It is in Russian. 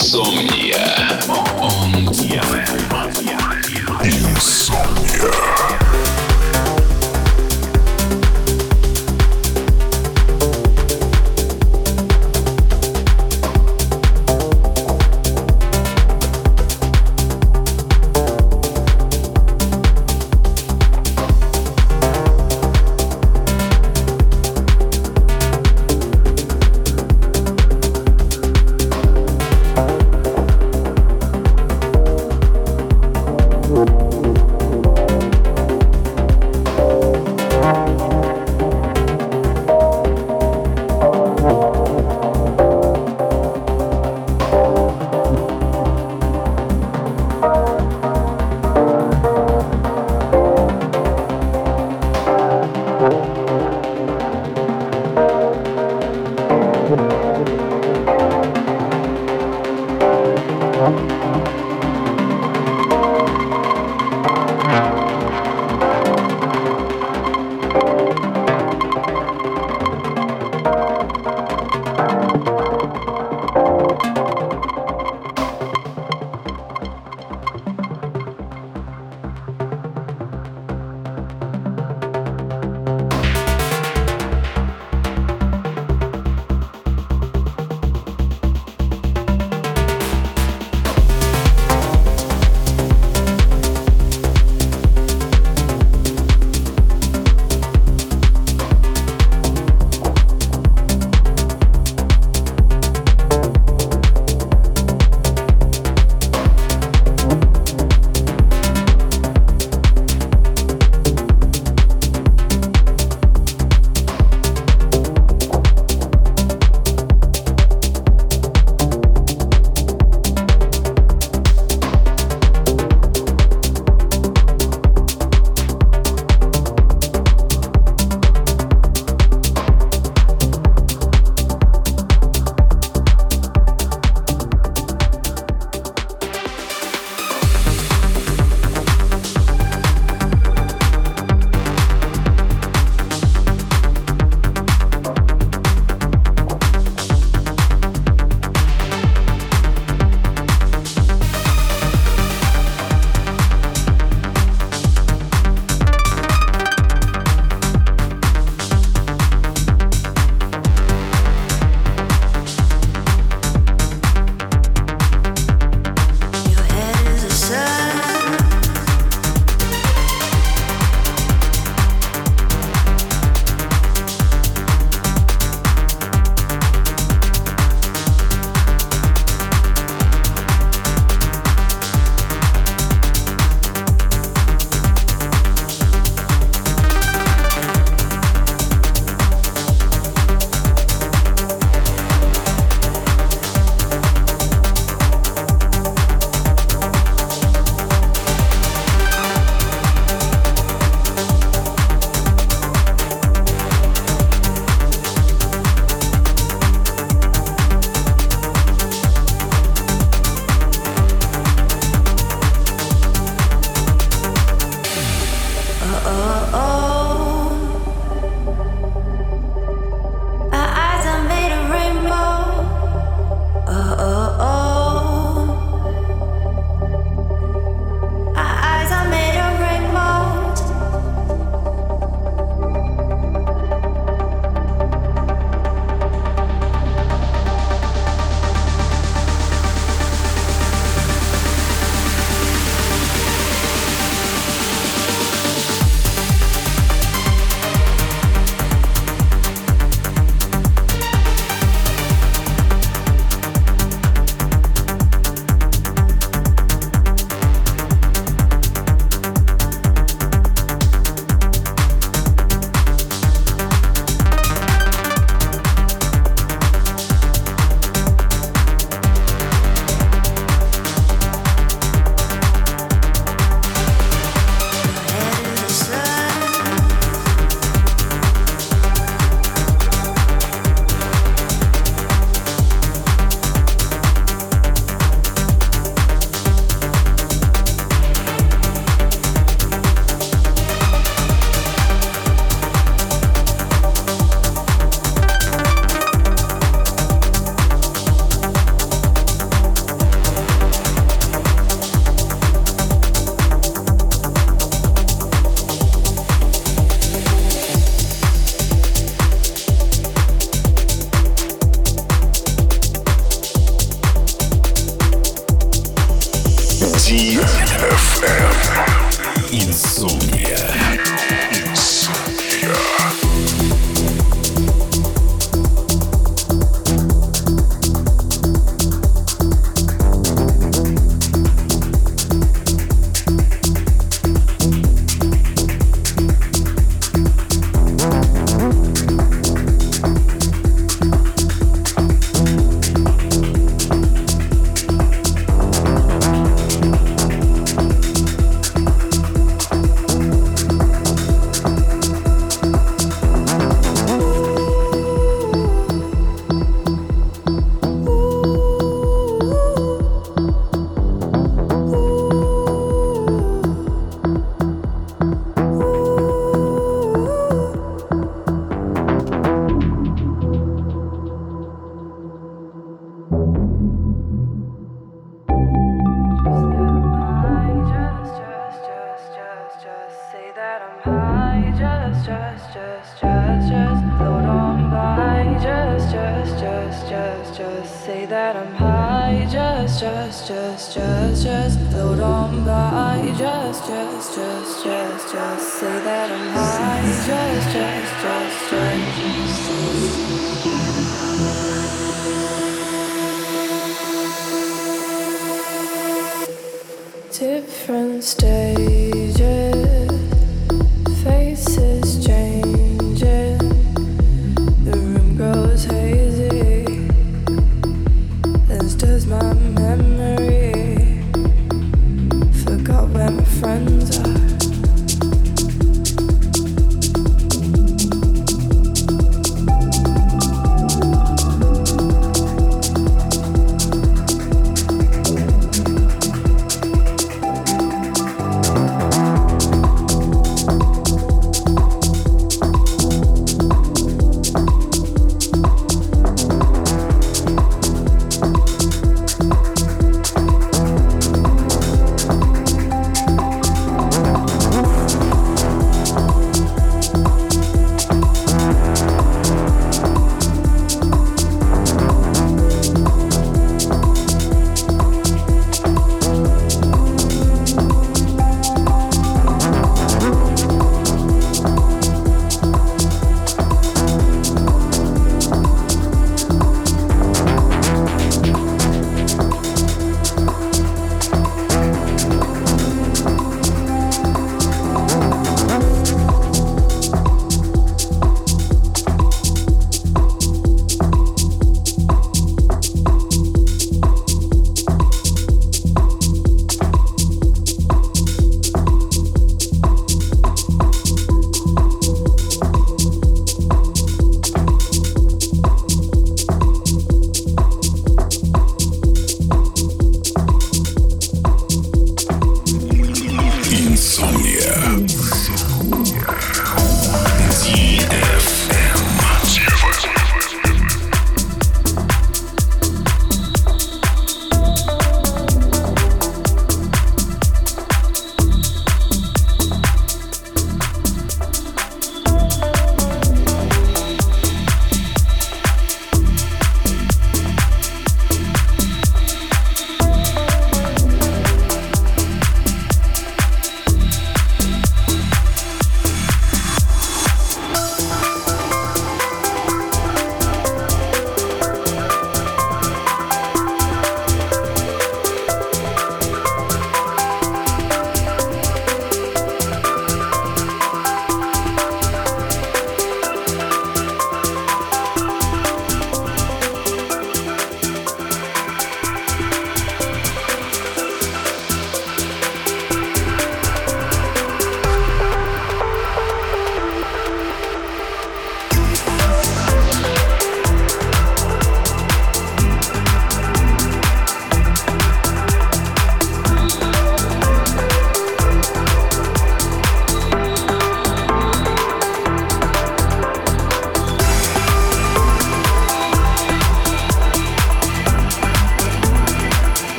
Инсомния.